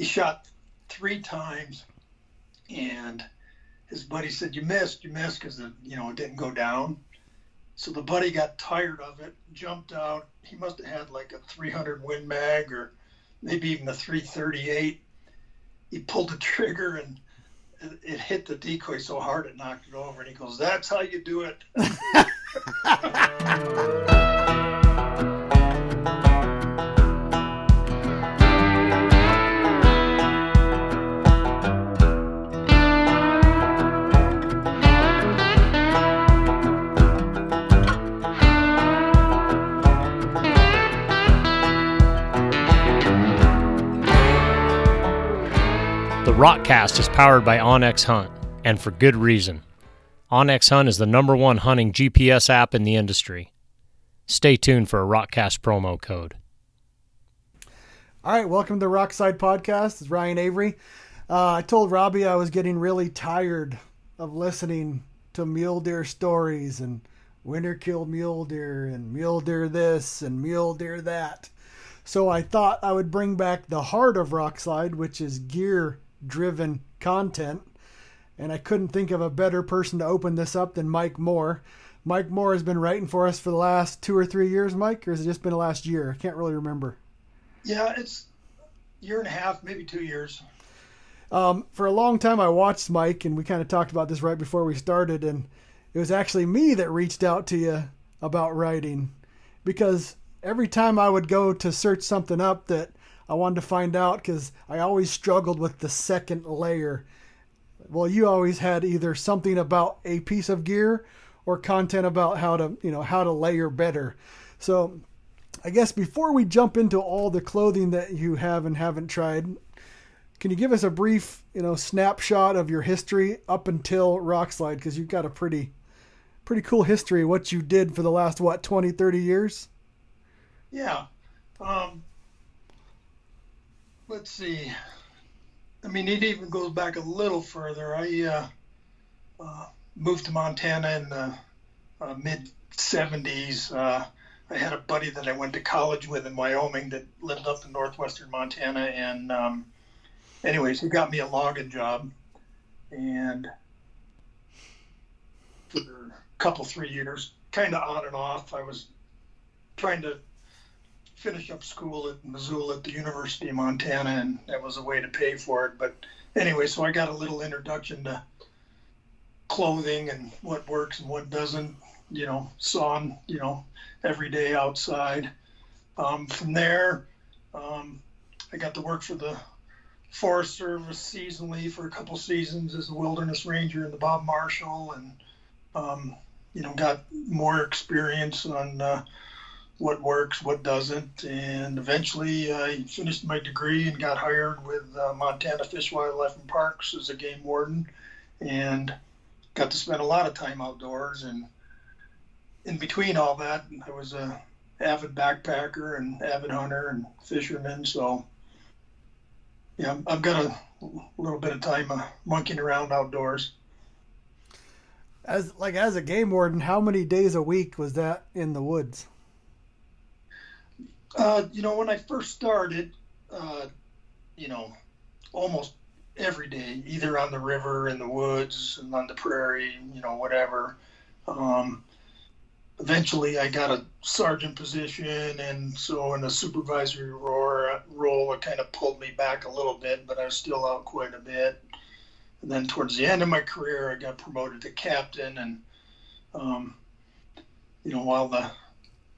he shot three times, and his buddy said, "You missed, you missed," because you know it didn't go down. So the buddy got tired of it, jumped out. He must have had like a 300 Win Mag or maybe even a 338. He pulled the trigger and it hit the decoy so hard it knocked it over. And he goes, "That's how you do it." Rokcast is powered by onX Hunt, and for good reason. onX Hunt is the number one hunting GPS app in the industry. Stay tuned for a Rokcast promo code. All right, welcome to the Rokslide Podcast. It's Ryan Avery. Uh, I told Robby I was getting really tired of listening to mule deer stories and winter killed mule deer and mule deer this and mule deer that. So I thought I would bring back the heart of Rokslide, which is gear driven content. And I couldn't think of a better person to open this up than Mike Moore. Mike Moore has been writing for us for the last two or three years, Mike, or has it just been the last year? I can't really remember. Yeah, it's year and a half, maybe two years. Um, for a long time, I watched Mike, and we kind of talked about this right before we started, and it was actually me that reached out to you about writing because every time I would go to search something up that I wanted to find out because I always struggled with the second layer. Well, you always had either something about a piece of gear or content about how to, you know, how to layer better. So, I guess before we jump into all the clothing that you have and haven't tried, can you give us a brief, you know, snapshot of your history up until Rokslide because you've got a pretty pretty cool history what you did for the last what 20 30 years yeah um, let's see. I mean, it even goes back a little further. I uh, uh, moved to Montana in the uh, mid 70s. Uh, I had a buddy that I went to college with in Wyoming that lived up in northwestern Montana. And, um, anyways, he got me a logging job. And for a couple, three years, kind of on and off, I was trying to finish up school at Missoula at the University of Montana, and that was a way to pay for it. But anyway, so I got a little introduction to clothing and what works and what doesn't. You know, sawn, you know, every day outside. Um, from there, um, I got to work for the Forest Service seasonally for a couple seasons as a wilderness ranger in the Bob Marshall, and um, you know, got more experience on. Uh, what works, what doesn't, and eventually I finished my degree and got hired with uh, Montana Fish, Wildlife, and Parks as a game warden, and got to spend a lot of time outdoors. And in between all that, I was a avid backpacker and avid hunter and fisherman. So yeah, I've got a little bit of time uh, monkeying around outdoors. As like as a game warden, how many days a week was that in the woods? Uh, you know, when I first started, uh, you know, almost every day, either on the river, in the woods, and on the prairie, you know, whatever. Um, eventually, I got a sergeant position, and so in a supervisory role, role, it kind of pulled me back a little bit, but I was still out quite a bit. And then towards the end of my career, I got promoted to captain, and um, you know, while the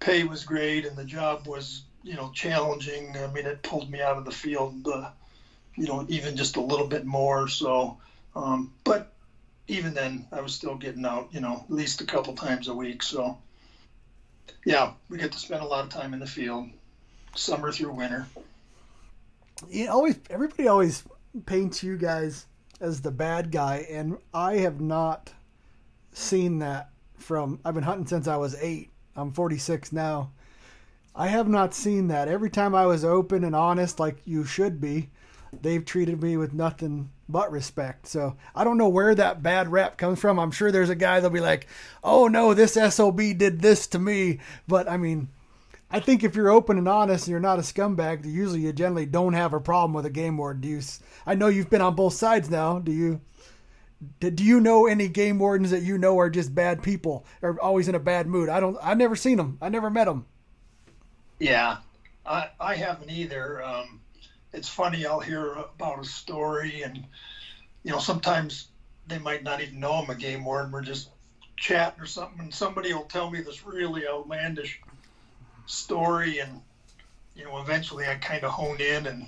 pay was great and the job was you know challenging. I mean, it pulled me out of the field, uh, you know, even just a little bit more. So, um, but even then, I was still getting out, you know, at least a couple times a week. So, yeah, we get to spend a lot of time in the field, summer through winter. You always, everybody always paints you guys as the bad guy, and I have not seen that from. I've been hunting since I was eight I'm 46 now. I have not seen that. Every time I was open and honest, like you should be, they've treated me with nothing but respect. So I don't know where that bad rap comes from. I'm sure there's a guy that'll be like, "Oh no, this SOB did this to me," but I mean, I think if you're open and honest and you're not a scumbag, usually you generally don't have a problem with a game warden. Do you? I know you've been on both sides now. Do you? Do you know any game wardens that you know are just bad people or always in a bad mood? I don't. I've never seen them. I never met them. Yeah, I I haven't either. Um, it's funny. I'll hear about a story, and you know sometimes they might not even know I'm a game warden. We're just chatting or something, and somebody will tell me this really outlandish story, and you know, eventually I kind of hone in and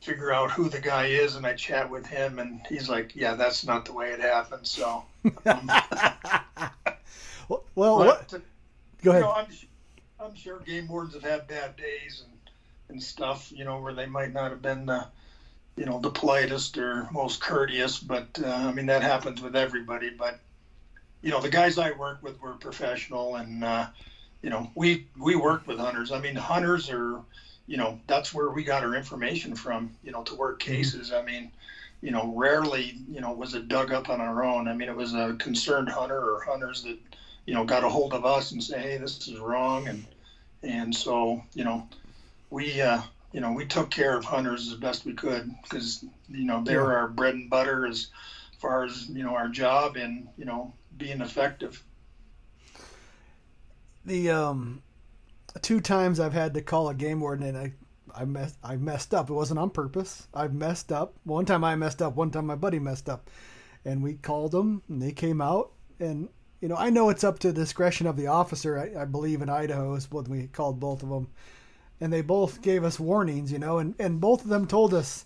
figure out who the guy is, and I chat with him, and he's like, "Yeah, that's not the way it happened." So, um, well, well what? Go ahead. You know, I'm, sure game wardens have had bad days and and stuff, you know, where they might not have been the, you know, the politest or most courteous. But uh, I mean, that happens with everybody. But you know, the guys I work with were professional, and uh, you know, we we work with hunters. I mean, hunters are, you know, that's where we got our information from. You know, to work cases. I mean, you know, rarely, you know, was it dug up on our own. I mean, it was a concerned hunter or hunters that, you know, got a hold of us and say, hey, this is wrong, and and so you know, we. Uh, you know, we took care of hunters as best we could because, you know, they were our bread and butter as far as, you know, our job and, you know, being effective. The um, two times I've had to call a game warden and I I messed I messed up. It wasn't on purpose. I messed up. One time I messed up. One time my buddy messed up, and we called them and they came out. And you know I know it's up to discretion of the officer. I, I believe in Idaho is what we called both of them, and they both gave us warnings. You know, and and both of them told us.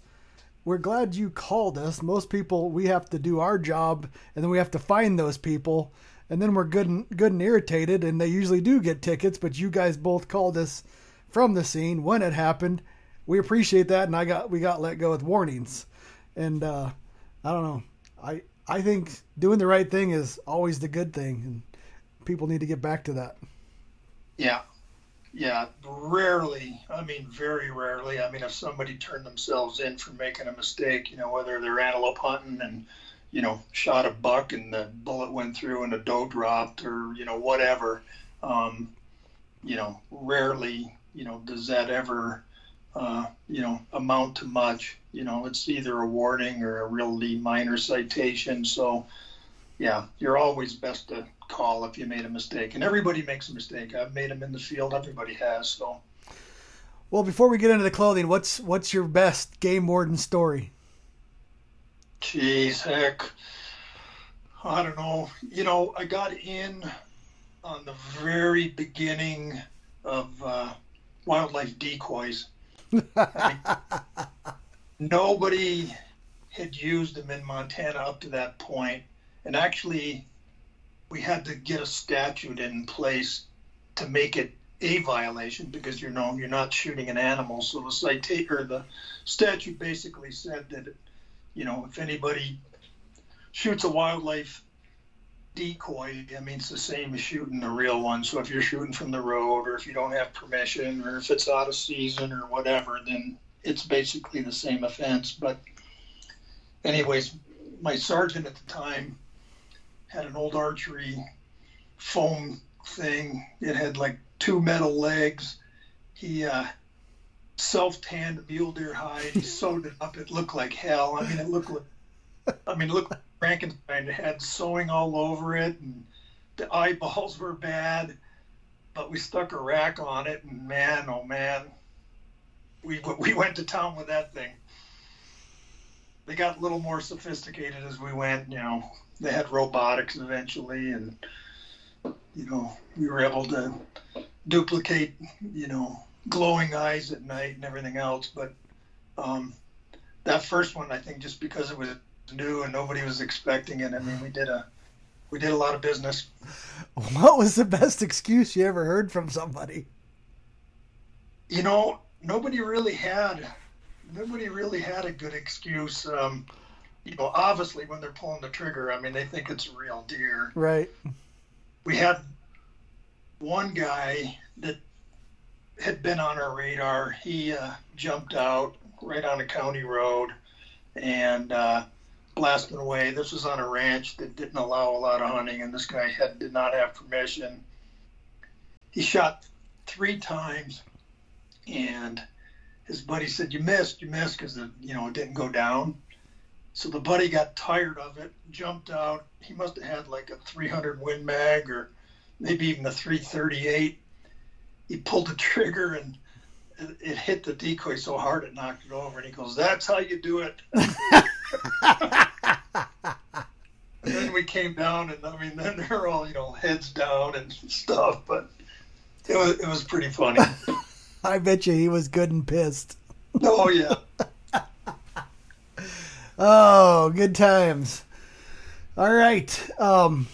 We're glad you called us. Most people, we have to do our job, and then we have to find those people and then we're good and good and irritated, and they usually do get tickets. But you guys both called us from the scene when it happened. We appreciate that, and I got we got let go with warnings. And uh, I don't know. I I think doing the right thing is always the good thing, and people need to get back to that. Yeah, yeah. Rarely, I mean, very rarely. I mean, if somebody turned themselves in for making a mistake, you know, whether they're antelope hunting and you know, shot a buck and the bullet went through and a doe dropped or, you know, whatever. Um, you know, rarely, you know, does that ever, uh, you know, amount to much. You know, it's either a warning or a really minor citation. So, yeah, you're always best to call if you made a mistake. And everybody makes a mistake. I've made them in the field. Everybody has. So. Well, before we get into the clothing, what's what's your best game warden story? Jeez, heck. I don't know. You know, I got in on the very beginning of uh, wildlife decoys. I nobody had used them in Montana up to that point, and actually, we had to get a statute in place to make it a violation because you know you're not shooting an animal. So the citation the statute basically said that you know, if anybody shoots a wildlife decoy, I mean, it's the same as shooting a real one. So if you're shooting from the road or if you don't have permission or if it's out of season or whatever, then it's basically the same offense. But, anyways, my sergeant at the time had an old archery foam thing. It had like two metal legs. He, uh, self-tanned mule deer hide. He sewed it up. It looked like hell. I mean, it looked like, I mean, it looked like Frankenstein. Had sewing all over it, and the eyeballs were bad. But we stuck a rack on it, and man, oh man, we we went to town with that thing. They got a little more sophisticated as we went. You know, they had robotics eventually, and you know, we were able to duplicate, you know, glowing eyes at night and everything else. But um, that first one, I think, just because it was new and nobody was expecting it. I mean, we did a we did a lot of business. What was the best excuse you ever heard from somebody? You know, nobody really had nobody really had a good excuse. Um, you know, obviously when they're pulling the trigger, I mean, they think it's a real deer. Right. We had one guy that had been on our radar. He uh, jumped out right on a county road and uh, blasted away. This was on a ranch that didn't allow a lot of hunting, and this guy had did not have permission. He shot three times, and his buddy said, "You missed, you missed," because you know it didn't go down. So the buddy got tired of it, jumped out. He must have had like a 300 Win Mag or maybe even a 338. He pulled the trigger and it hit the decoy so hard it knocked it over. And he goes, "That's how you do it." and then we came down, and I mean, then they're all you know heads down and stuff, but it was it was pretty funny. I bet you he was good and pissed. Oh yeah. oh, good times. All right. Um,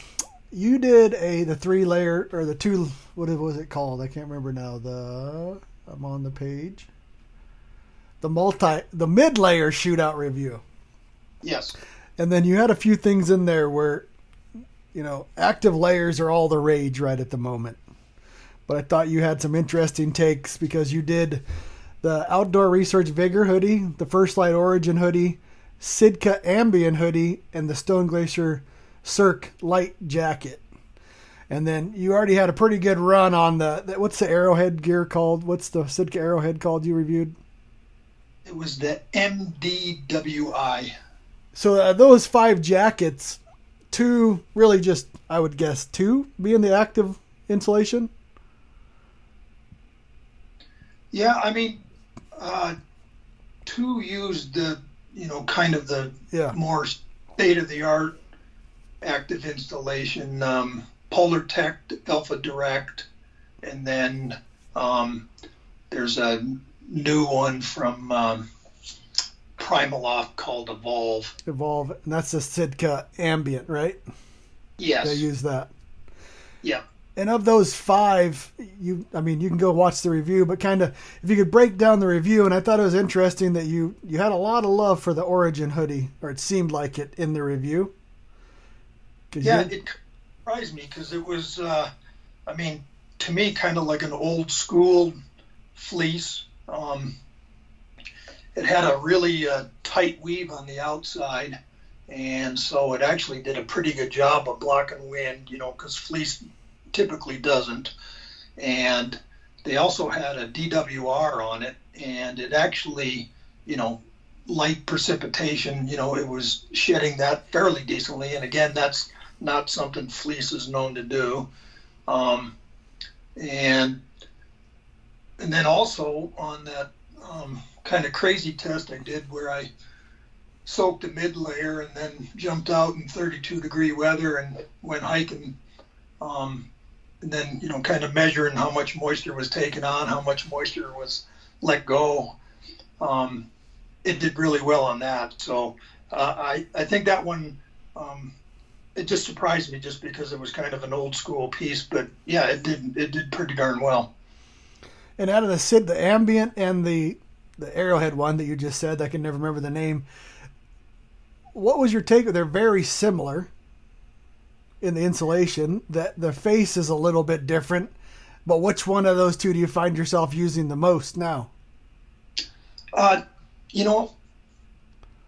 you did a the three layer or the two what was it called? I can't remember now. The I'm on the page. The multi the mid layer shootout review. Yes. And then you had a few things in there where you know, active layers are all the rage right at the moment. But I thought you had some interesting takes because you did the Outdoor Research Vigor hoodie, the First Lite Origin hoodie, Sitka Ambient hoodie, and the Stone Glacier Cirque light jacket. And then you already had a pretty good run on the what's the arrowhead gear called? What's the Sitka arrowhead called you reviewed? It was the MDWI. So uh, those five jackets, two really just I would guess two being the active insulation. Yeah, I mean, uh, two used the you know kind of the yeah. more state of the art active installation, um, Polartec Alpha Direct, and then um, there's a new one from um, Primaloft called Evolve. Evolve, and that's the Sitka Ambient, right? Yes. They use that. Yeah. And of those five, you, I mean, you can go watch the review, but kind of, if you could break down the review, and I thought it was interesting that you you had a lot of love for the Origin hoodie, or it seemed like it in the review. Yeah, it surprised me because it was, uh, I mean, to me, kind of like an old school fleece. Um, it had a really uh, tight weave on the outside, and so it actually did a pretty good job of blocking wind, you know, because fleece typically doesn't. And they also had a DWR on it, and it actually, you know, light precipitation, you know, it was shedding that fairly decently. And again, that's not something fleece is known to do. Um, and and then also on that um, kind of crazy test I did where I soaked a mid layer and then jumped out in 32 degree weather and went hiking. Um, and then, you know, kind of measuring how much moisture was taken on, how much moisture was let go. Um, it did really well on that. So uh, I, I think that one um, it just surprised me just because it was kind of an old school piece, but yeah, it did it did pretty darn well. And out of the Sid, the ambient and the the arrowhead one that you just said, I can never remember the name. What was your take? They're very similar in the insulation. That the face is a little bit different, but which one of those two do you find yourself using the most now? Uh, you know,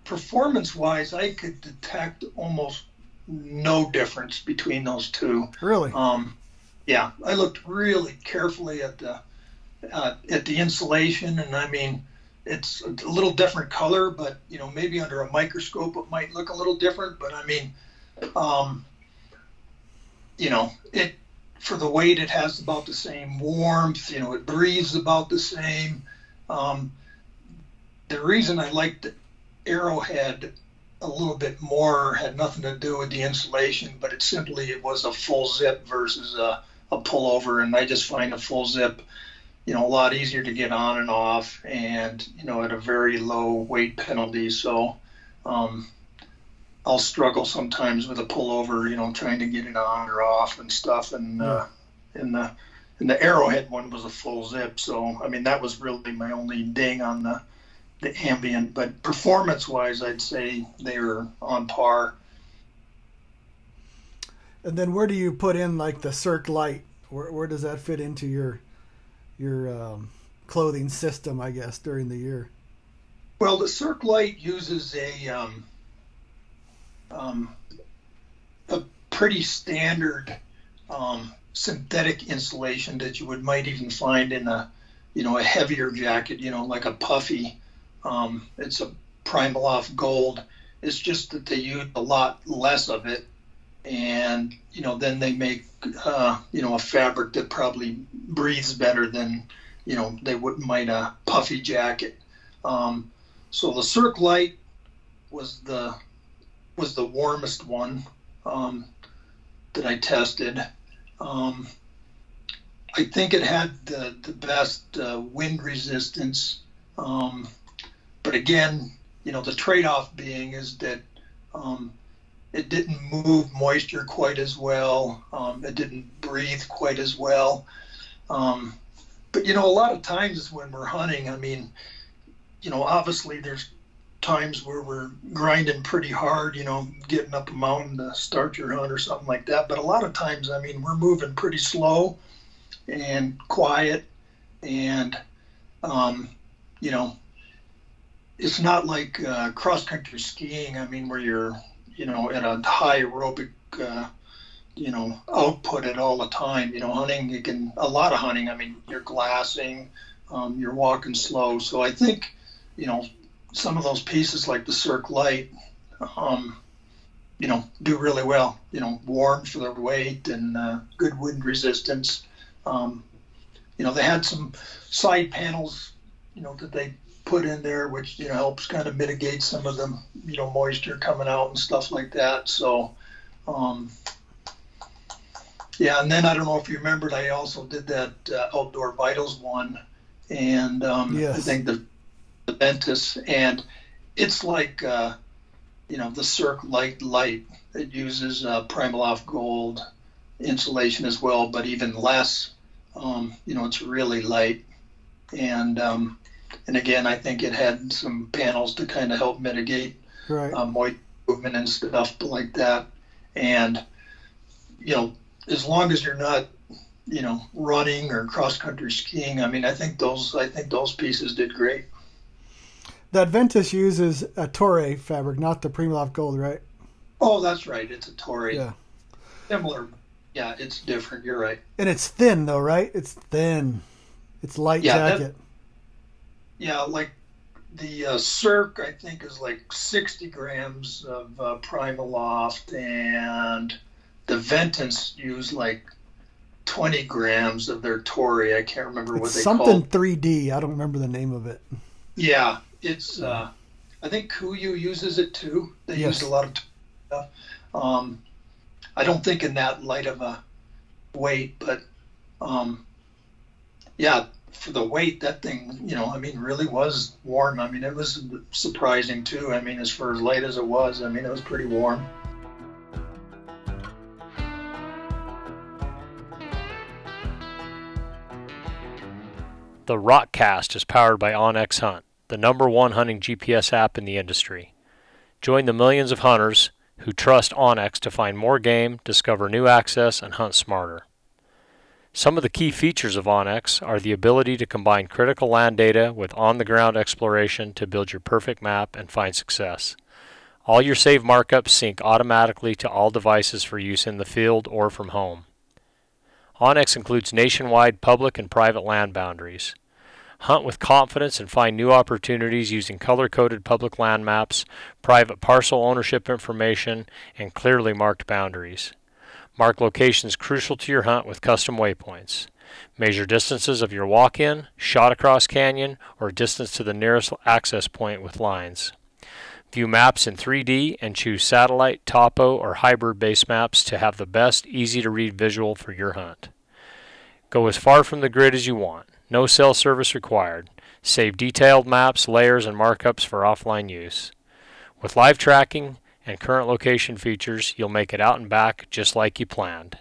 performance wise, I could detect almost no difference between those two. Really? Um, yeah, I looked really carefully at the uh, at the insulation, and I mean, it's a little different color, but you know, maybe under a microscope it might look a little different. But I mean, um, you know, it for the weight it has about the same warmth. You know, it breathes about the same. Um, the reason I liked Arrowhead a little bit more had nothing to do with the insulation, but it simply it was a full zip versus a, a pullover, and I just find a full zip, you know, a lot easier to get on and off, and you know, at a very low weight penalty. So, um, I'll struggle sometimes with a pullover, you know, trying to get it on or off and stuff, and uh, in the and the arrowhead one was a full zip, so I mean that was really my only ding on the the ambient, but performance wise, I'd say they're on par. And then where do you put in like the Cirque light? Where, where does that fit into your your um, clothing system? I guess during the year. Well, the Cirque light uses a um, um, a pretty standard um, synthetic insulation that you would might even find in a you know a heavier jacket you know like a puffy um, it's a Primaloft gold it's just that they use a lot less of it and you know then they make uh, you know a fabric that probably breathes better than you know they would might a puffy jacket um, so the Cirque light was the was the warmest one um, that I tested. Um, I think it had the, the best uh, wind resistance. Um, but again, you know, the trade off being is that um, it didn't move moisture quite as well, um, it didn't breathe quite as well. Um, but, you know, a lot of times when we're hunting, I mean, you know, obviously there's times where we're grinding pretty hard, you know, getting up a mountain to start your hunt or something like that. But a lot of times, I mean, we're moving pretty slow and quiet, and um, you know, it's not like uh, cross country skiing. I mean, where you're, you know, at a high aerobic. Uh, you know, output at all the time. You know, hunting, you can, a lot of hunting, I mean, you're glassing, um, you're walking slow. So I think, you know, some of those pieces like the Cirque Light, um, you know, do really well. You know, warm for their weight and uh, good wind resistance. Um, you know, they had some side panels, you know, that they put in there, which you know helps kind of mitigate some of the you know moisture coming out and stuff like that. So, um, yeah, and then I don't know if you remembered, I also did that uh, outdoor vitals one, and um, Yes. I think the the Ventus, and it's like uh, you know the Cirque Light Light. It uses uh, Primaloft Gold insulation as well, but even less. Um, you know, it's really light, and um, and again, I think it had some panels to kind of help mitigate Right. uh, moist movement and stuff like that. And you know, as long as you're not, you know, running or cross country skiing, I mean, I think those I think those pieces did great. That Ventus uses a Toray fabric, not the Primaloft Gold, right? Oh, that's right. It's a Toray. Yeah. Similar. Yeah, it's different. You're right. And it's thin though, right? It's thin. It's light Yeah, that- jacket. Yeah, like the uh, Cirque, I think, is like 60 grams of uh, Primaloft, and the Ventus use like 20 grams of their Toray. I can't remember what it's they something call. 3D. I don't remember the name of it. Yeah, it's. Uh, I think KUIU uses it too. They Yes. use a lot of stuff. Um, I don't think in that light of a weight, but um, yeah, for the weight, that thing, you know, I mean, really was warm. I mean, it was surprising too. I mean, as far as light as it was, I mean, it was pretty warm. The Rokcast is powered by OnX Hunt, the number one hunting GPS app in the industry. Join the millions of hunters who trust OnX to find more game, discover new access, and hunt smarter. Some of the key features of OnX are the ability to combine critical land data with on the ground exploration to build your perfect map and find success. All your save markups sync automatically to all devices for use in the field or from home. OnX includes nationwide public and private land boundaries. Hunt with confidence and find new opportunities using color coded public land maps, private parcel ownership information, and clearly marked boundaries. Mark locations crucial to your hunt with custom waypoints. Measure distances of your walk in, shot across canyon, or distance to the nearest access point with lines. View maps in 3D and choose satellite, topo, or hybrid base maps to have the best, easy to read visual for your hunt. Go as far from the grid as you want. No cell service required. Save detailed maps, layers, and markups for offline use. With live tracking and current location features, you'll make it out and back just like you planned.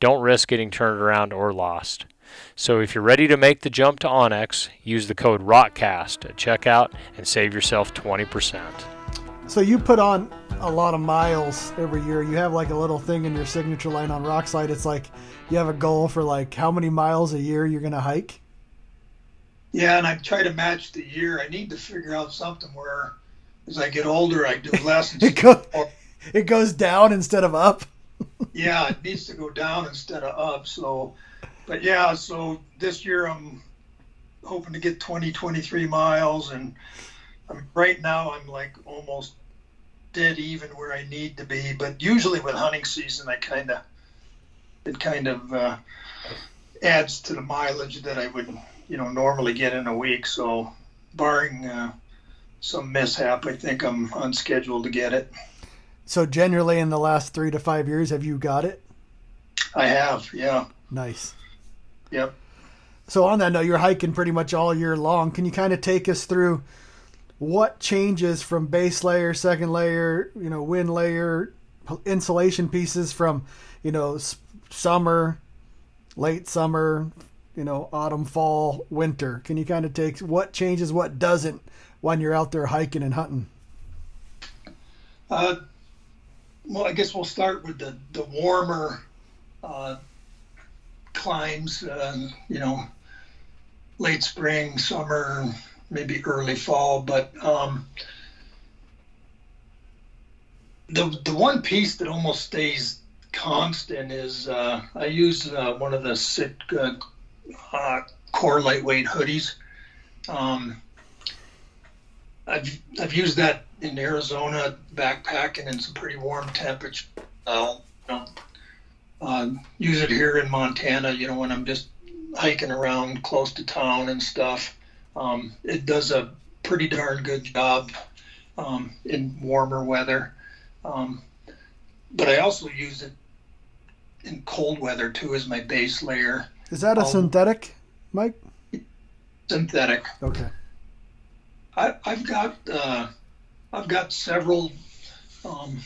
Don't risk getting turned around or lost. So if you're ready to make the jump to onX, use the code ROKCAST at checkout and save yourself 20%. So you put on a lot of miles every year. You have like a little thing in your signature line on Rokslide. It's like you have a goal for like how many miles a year you're gonna hike. Yeah, and I try to match the year. I need to figure out something where, as I get older, I do less. and It go, it goes down instead of up. yeah, it needs to go down instead of up. So, but yeah, so this year I'm hoping to get 20, 23 miles, and I'm, right now I'm like almost dead even where I need to be. But usually with hunting season, I kind of it kind of uh, adds to the mileage that I would you know normally get in a week. So, barring uh, some mishap, I think I'm on schedule to get it. So generally, in the last three to five years, have you got it? I have, yeah. Nice. Yep. So on that note, you're hiking pretty much all year long. Can you kind of take us through what changes from base layer, second layer, you know, wind layer, insulation pieces from, you know, summer, late summer, you know, autumn, fall, winter? Can you kind of take what changes, what doesn't when you're out there hiking and hunting? Uh, well, I guess we'll start with the, the warmer uh, climes, uh, you know, late spring, summer, maybe early fall. But um, the, the one piece that almost stays constant is uh, I use uh, one of the Sitka uh, core lightweight hoodies. Um, I've, I've used that in Arizona backpacking in some pretty warm temperatures. I'll you know, uh, use it here in Montana, you know, when I'm just hiking around close to town and stuff. Um, it does a pretty darn good job um, in warmer weather. Um, but I also use it in cold weather too as my base layer. Is that a synthetic, Mike? Synthetic. Okay. I, have got uh, I've got several um,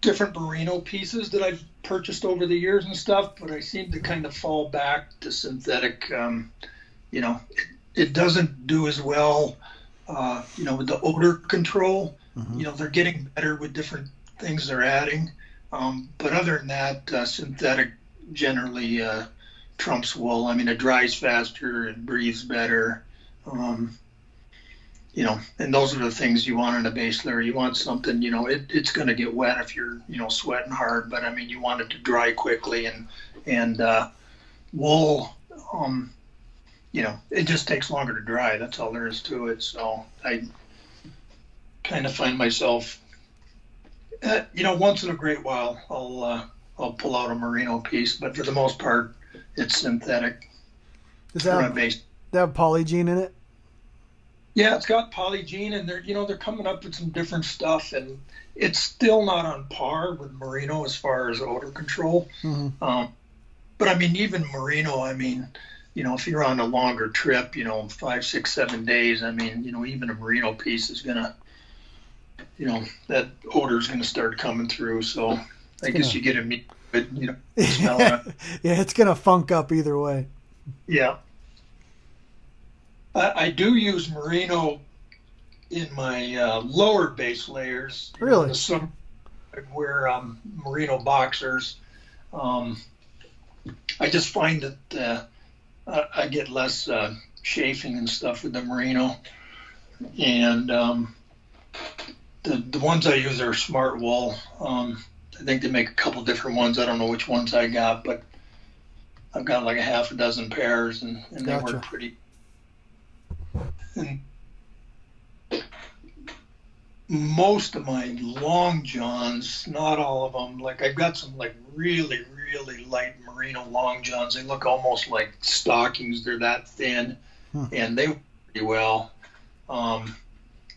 different merino pieces that I've purchased over the years and stuff, but I seem to kind of fall back to synthetic. Um, you know, it, it, doesn't do as well. Uh, you know, with the odor control. Mm-hmm. You know, they're getting better with different things they're adding. Um, but other than that, uh, synthetic generally uh, trumps wool. I mean, it dries faster, it breathes better. Um, you know, and those are the things you want in a base layer. You want something, you know, it, it's going to get wet if you're, you know, sweating hard, but I mean, you want it to dry quickly and, and, uh, wool, um, you know, it just takes longer to dry. That's all there is to it. So I kind of find myself, uh, you know, once in a great while, I'll, uh, I'll pull out a merino piece, but for the most part, it's synthetic. Is that, base. that have polygiene in it? Yeah, it's got polygiene, and they're you know they're coming up with some different stuff, and it's still not on par with Merino as far as odor control. Mm-hmm. Um, but I mean, even Merino, I mean, you know, if you're on a longer trip, you know, five, six, seven days, I mean, you know, even a Merino piece is gonna, you know, that odor is gonna start coming through. So I gonna... guess you get a but you know, smell it. yeah, it's gonna funk up either way. Yeah. I, do use merino in my uh, lower base layers. Really? Some wear um, merino boxers. Um, I just find that uh, I get less uh, chafing and stuff with the merino, and um, the the ones I use are Smartwool. Um, I think they make a couple different ones. I don't know which ones I got, but I've got like a half a dozen pairs, and, and gotcha. they work pretty and most of my long johns, not all of them, like I've got some like really, really light merino long johns. They look almost like stockings. They're that thin, hmm. and they work pretty well. Um,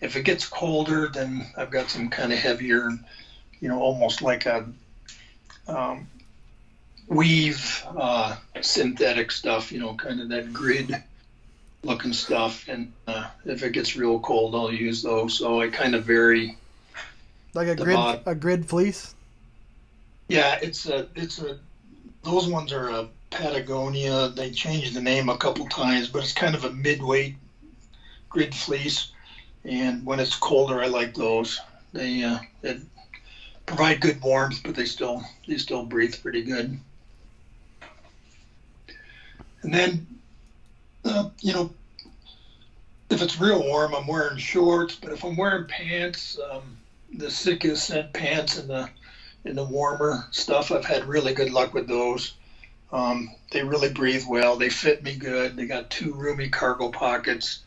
if it gets colder, then I've got some kind of heavier, you know, almost like a um, weave uh, synthetic stuff. You know, kind of that grid looking stuff. And uh, if it gets real cold, I'll use those. So I kind of vary. Like a grid, bottom. a grid fleece. Yeah, it's a, it's a. Those ones are a Patagonia. They changed the name a couple times, but it's kind of a mid-weight grid fleece. And when it's colder, I like those. They uh, provide good warmth, but they still they still breathe pretty good. And then uh, you know, if it's real warm, I'm wearing shorts. But if I'm wearing pants, um, the Sitka scent pants and the in the warmer stuff. I've had really good luck with those. Um, they really breathe well. They fit me good. They got two roomy cargo pockets.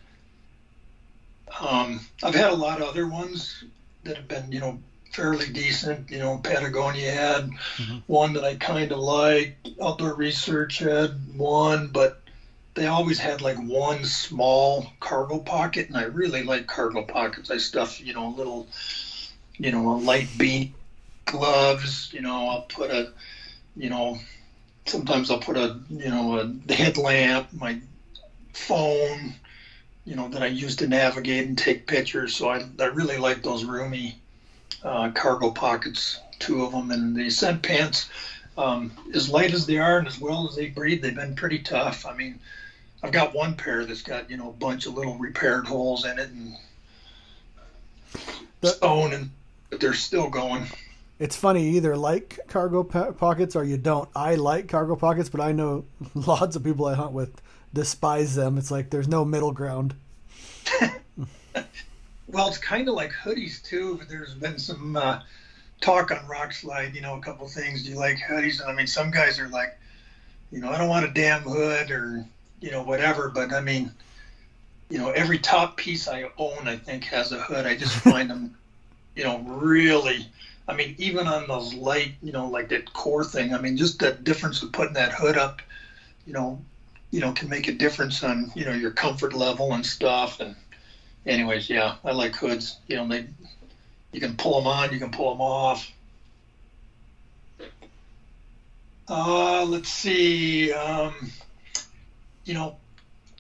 Um, I've had a lot of other ones that have been, you know, fairly decent. You know, Patagonia had mm-hmm. one that I kind of liked. Outdoor Research had one, but they always had like one small cargo pocket, and I really like cargo pockets. I stuff, you know, a little, you know, a light bean gloves. You know, I'll put a, you know, sometimes I'll put a, you know, a headlamp, my phone, you know, that I use to navigate and take pictures. So I, I really like those roomy uh, cargo pockets, two of them, and the scent pants. Um, as light as they are and as well as they breathe, they've been pretty tough. I mean, I've got one pair that's got you know a bunch of little repaired holes in it and the, stone, and but they're still going. It's funny, you either like cargo po- pockets or you don't. I like cargo pockets, but I know lots of people I hunt with despise them. It's like there's no middle ground. well, it's kind of like hoodies too. There's been some uh, talk on Rokslide, you know, a couple things. Do you like hoodies? I mean, some guys are like, you know, I don't want a damn hood or you know whatever. But I mean, you know, every top piece I own, I think, has a hood. I just find them, you know, really. I mean, even on those light, you know, like that core thing. I mean, just the difference of putting that hood up, you know, you know, can make a difference on you know your comfort level and stuff. And anyways, yeah, I like hoods. You know, they you can pull them on, you can pull them off. Uh, let's see. Um, you know,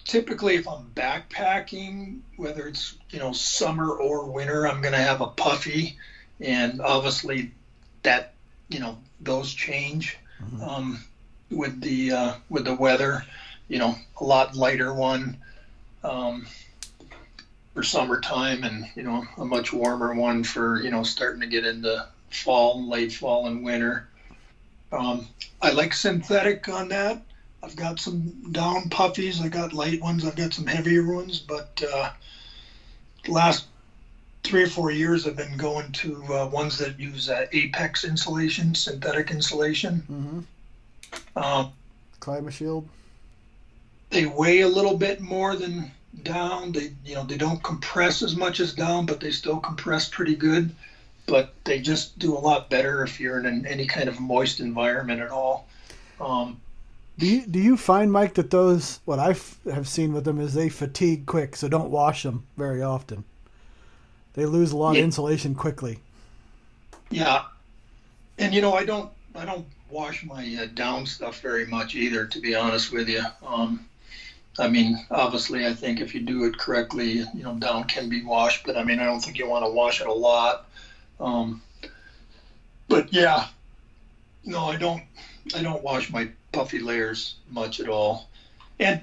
typically if I'm backpacking, whether it's you know summer or winter, I'm going to have a puffy, and obviously that you know those change mm-hmm. um, with the uh, with the weather you know, a lot lighter one um, for summertime, and you know, a much warmer one for you know starting to get into fall, late fall, and winter. Um, I like synthetic on that. I've got some down puffies. I got light ones. I've got some heavier ones, but uh, last three or four years I've been going to uh, ones that use uh, Apex insulation, synthetic insulation. Mm-hmm. Um, Climashield they weigh a little bit more than down. They you know they don't compress as much as down, but they still compress pretty good. But they just do a lot better if you're in an, any kind of moist environment at all. Um, do you do you find Mike that those what I have seen with them is they fatigue quick, so don't wash them very often. They lose a lot yeah. of insulation quickly. Yeah, and you know I don't I don't wash my uh, down stuff very much either, to be honest with you. Um, I mean, obviously, I think if you do it correctly, you know, down can be washed, but I mean, I don't think you want to wash it a lot. Um, but yeah, no, I don't. I don't wash my puffy layers much at all, and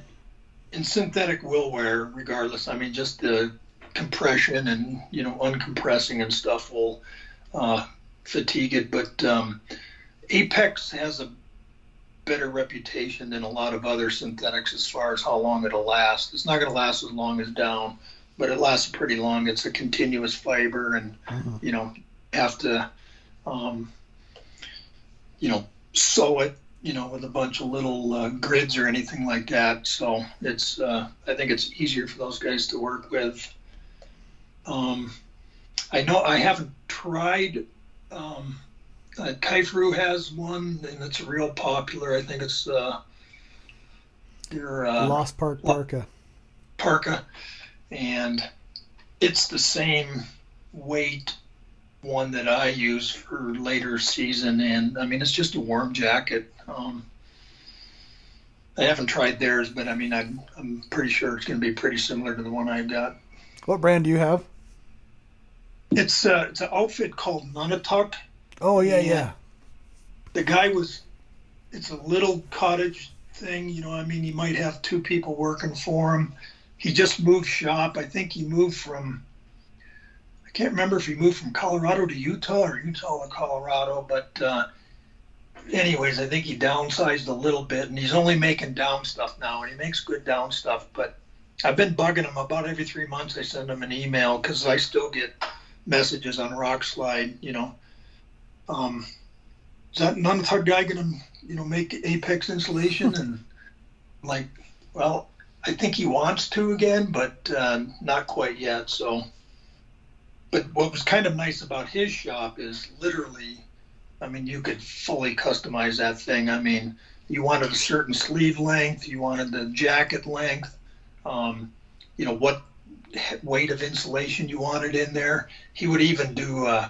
in synthetic will wear, regardless. I mean, just the compression and you know uncompressing and stuff will uh, fatigue it. But um, Apex has a better reputation than a lot of other synthetics as far as how long it'll last. It's not going to last as long as down, but it lasts pretty long. It's a continuous fiber, and mm-hmm. you know have to, um, you know, sew it, you know, with a bunch of little uh, grids or anything like that. So it's uh, I think it's easier for those guys to work with. Um, I know I haven't tried. Um, uh, Kifaru has one, and it's real popular. I think it's uh, your uh, Lost Park Parka. Parka, and it's the same weight one that I use for later season, and I mean it's just a warm jacket. Um, I haven't tried theirs, but I mean I'm, I'm pretty sure it's going to be pretty similar to the one I've got. What brand do you have? It's uh, it's an outfit called Nunatak Oh yeah, yeah. The guy was. It's a little cottage thing, you know. I mean, he might have two people working for him. He just moved shop. I think he moved from. I can't remember if he moved from Colorado to Utah or Utah to Colorado, but. Uh, anyways, I think he downsized a little bit, and he's only making down stuff now, and he makes good down stuff. But I've been bugging him about every three months. I send him an email because I still get messages on Rokslide, you know, um, is that Nunatak guy going to, you know, make Apex insulation? and like, well, I think he wants to again, but uh, not quite yet. So, but what was kind of nice about his shop is literally, I mean, you could fully customize that thing. I mean, you wanted a certain sleeve length, you wanted the jacket length, um, you know, what weight of insulation you wanted in there. He would even do, uh,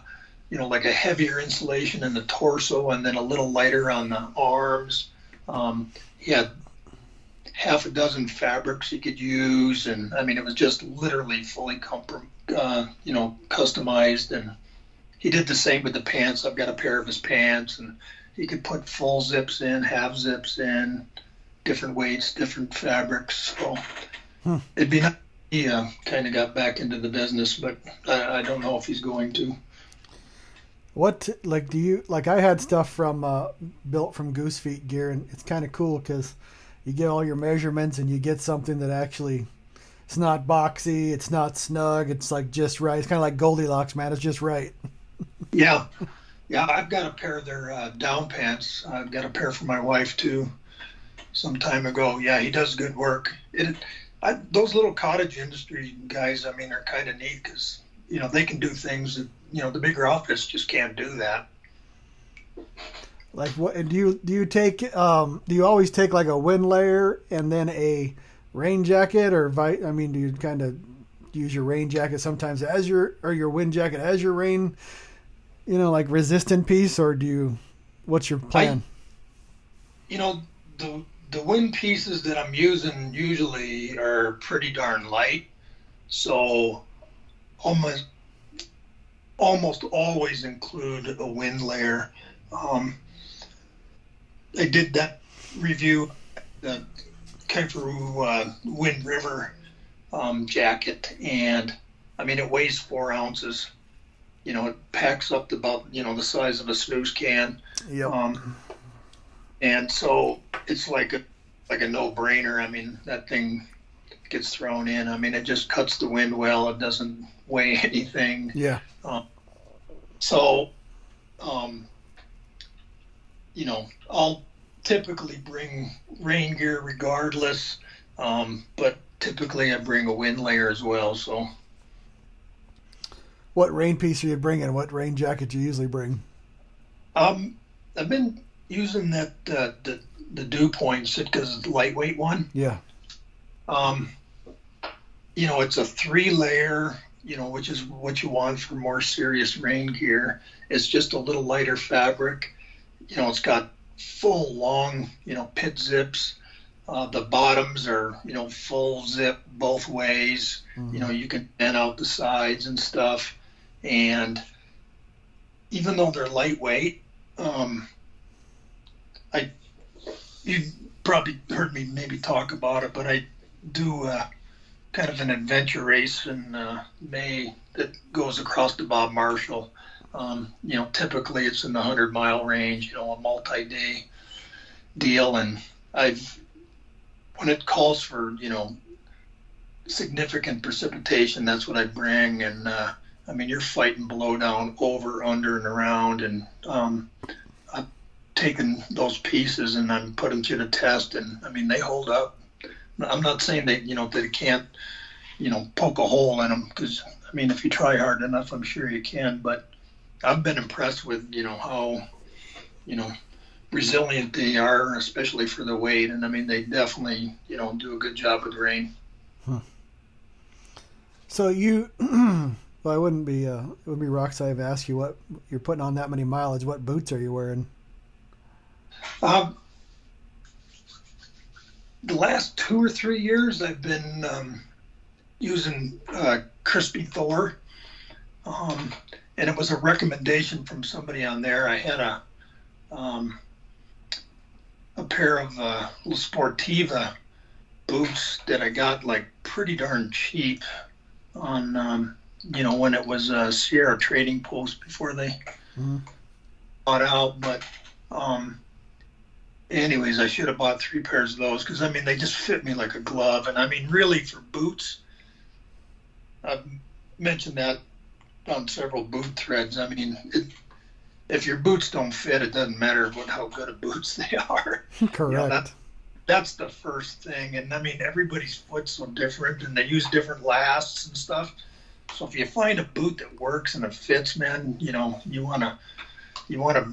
you know, like a heavier insulation in the torso and then a little lighter on the arms. Um, he had half a dozen fabrics he could use, and I mean, it was just literally fully comprom- uh, you know, customized. And he did the same with the pants. I've got a pair of his pants, and he could put full zips in, half zips in, different weights, different fabrics. So hmm. it'd be nice. He uh, kind of got back into the business, but I, I don't know if he's going to. What like do you like? I had stuff from uh, built from Goose Feet gear, and it's kind of cool because you get all your measurements and you get something that actually it's not boxy, it's not snug, it's like just right. It's kind of like Goldilocks, man. It's just right. yeah, yeah. I've got a pair of their uh, down pants. I've got a pair for my wife too. Some time ago. Yeah, he does good work. It, I, those little cottage industry guys. I mean, are kind of neat because you know they can do things that you know the bigger outfits just can't do that. Like what do you do you take um do you always take like a wind layer and then a rain jacket or vi- I mean do you kind of use your rain jacket sometimes as your or your wind jacket as your rain you know like resistant piece or do you what's your plan? I, you know the the wind pieces that I'm using usually are pretty darn light. So almost almost always include a wind layer. Um, I did that review, the Kifaru uh, Wind River um, jacket, and I mean it weighs four ounces. You know, it packs up to about you know the size of a snooze can. Yep. Um, and so it's like a like a no-brainer. I mean, that thing gets thrown in. I mean, it just cuts the wind well. It doesn't weigh anything. Yeah. Um, so, um, you know, I'll typically bring rain gear regardless, um, but typically I bring a wind layer as well. So, what rain piece are you bringing? What rain jacket do you usually bring? Um, I've been using that uh, the the dew point because it's the lightweight one. Yeah. Um, you know, it's a three layer. You know, which is what you want for more serious rain gear. It's just a little lighter fabric. You know, it's got full long, you know, pit zips. Uh, the bottoms are, you know, full zip both ways. Mm-hmm. You know, you can bend out the sides and stuff. And even though they're lightweight, um, I you probably heard me maybe talk about it, but I do uh, kind of an adventure race in uh, May that goes across to Bob Marshall. Um, you know, typically it's in the 100 mile range, you know, a multi day deal. And I've, when it calls for, you know, significant precipitation, that's what I bring. And, uh, I mean, you're fighting below down over, under, and around. And um, I've taken those pieces and I'm put them to the test. And I mean, they hold up. I'm not saying that, you know, that it can't, you know, poke a hole in them because, I mean, if you try hard enough, I'm sure you can. But I've been impressed with you know how you know resilient they are, especially for the weight. And I mean, they definitely you know do a good job with rain. Huh. So you, well, I wouldn't be uh, it would be rocks. I've asked you what you're putting on that many mileage. What boots are you wearing? Um, the last two or three years, I've been um, using uh, Crispi Thor. Um, and it was a recommendation from somebody on there. I had a um, a pair of uh, La Sportiva boots that I got like pretty darn cheap on um, you know when it was a Sierra Trading Post before they mm-hmm. bought out. But um, anyways, I should have bought three pairs of those because I mean they just fit me like a glove. And I mean really for boots, I've mentioned that on several boot threads. I mean, it, if your boots don't fit, it doesn't matter what how good of boots they are. Correct. You know, that, that's the first thing. And I mean, everybody's foot's so different, and they use different lasts and stuff. So if you find a boot that works and it fits, man, you know, you wanna you wanna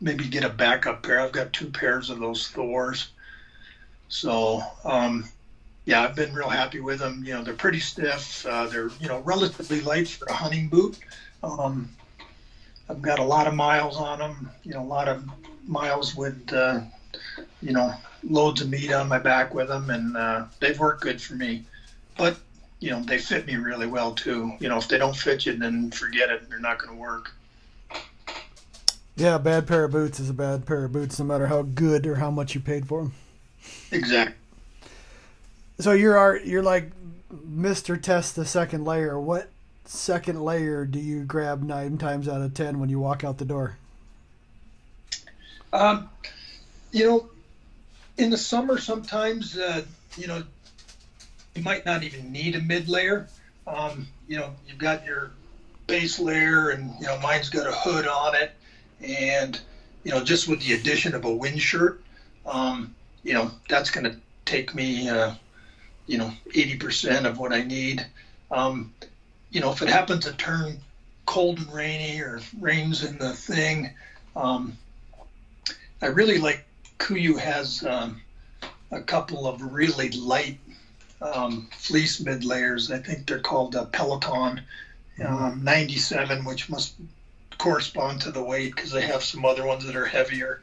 maybe get a backup pair. I've got two pairs of those Thors. So um, yeah, I've been real happy with them. You know, they're pretty stiff. Uh, they're you know relatively light for a hunting boot. Um, I've got a lot of miles on them. You know, a lot of miles with uh, you know loads of meat on my back with them, and uh, they've worked good for me. But you know, they fit me really well too. You know, if they don't fit you, then forget it. They're not going to work. Yeah, a bad pair of boots is a bad pair of boots, no matter how good or how much you paid for them. Exactly. So you're you're like Mister Test the second layer. What second layer do you grab nine times out of ten when you walk out the door? Um, you know, in the summer sometimes uh, you know you might not even need a mid layer. Um, you know, you've got your base layer, and you know mine's got a hood on it, and you know just with the addition of a wind shirt, um, you know that's going to take me uh, you know 80% of what I need. Um, you know, if it happens to turn cold and rainy or rains in the thing, um, I really like KUIU has um, a couple of really light um, fleece mid layers. I think they're called uh, Peloton um, 97, which must correspond to the weight because they have some other ones that are heavier.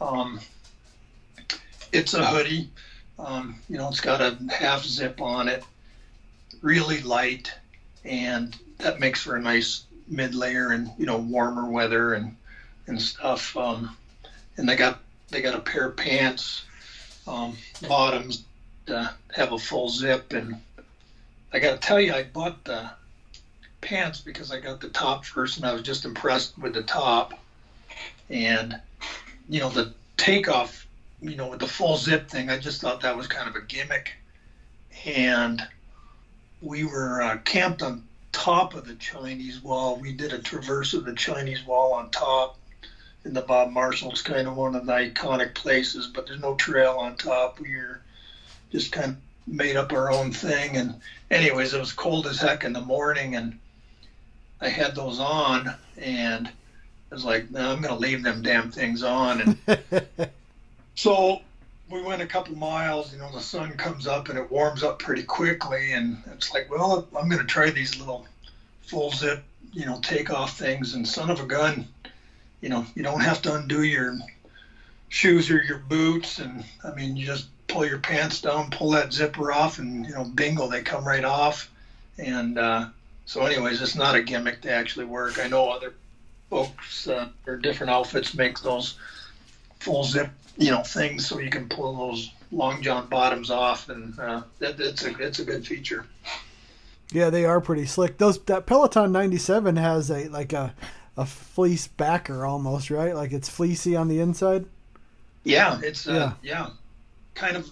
Um, it's a hoodie. Um, you know, it's got a half zip on it, really light, and that makes for a nice mid layer and you know warmer weather and and stuff. Um, and they got they got a pair of pants, um, bottoms have a full zip, and I got to tell you, I bought the pants because I got the top first, and I was just impressed with the top, and you know the takeoff you know, with the full zip thing, I just thought that was kind of a gimmick. And we were uh, camped on top of the Chinese wall. We did a traverse of the Chinese wall on top And the Bob Marshall. It's kind of one of the iconic places, but there's no trail on top. We were just kind of made up our own thing. And, anyways, it was cold as heck in the morning, and I had those on, and I was like, no, I'm going to leave them damn things on. And So we went a couple miles, you know, the sun comes up and it warms up pretty quickly. And it's like, well, I'm going to try these little full zip, you know, takeoff things. And son of a gun, you know, you don't have to undo your shoes or your boots. And I mean, you just pull your pants down, pull that zipper off, and, you know, bingo, they come right off. And uh, so, anyways, it's not a gimmick. to actually work. I know other folks uh, or different outfits make those full zip you know things so you can pull those long john bottoms off, and uh, that, it's a it's a good feature. Yeah, they are pretty slick. Those that Peloton 97 has a like a a fleece backer almost, right? Like it's fleecy on the inside. Yeah, it's uh, yeah. yeah, kind of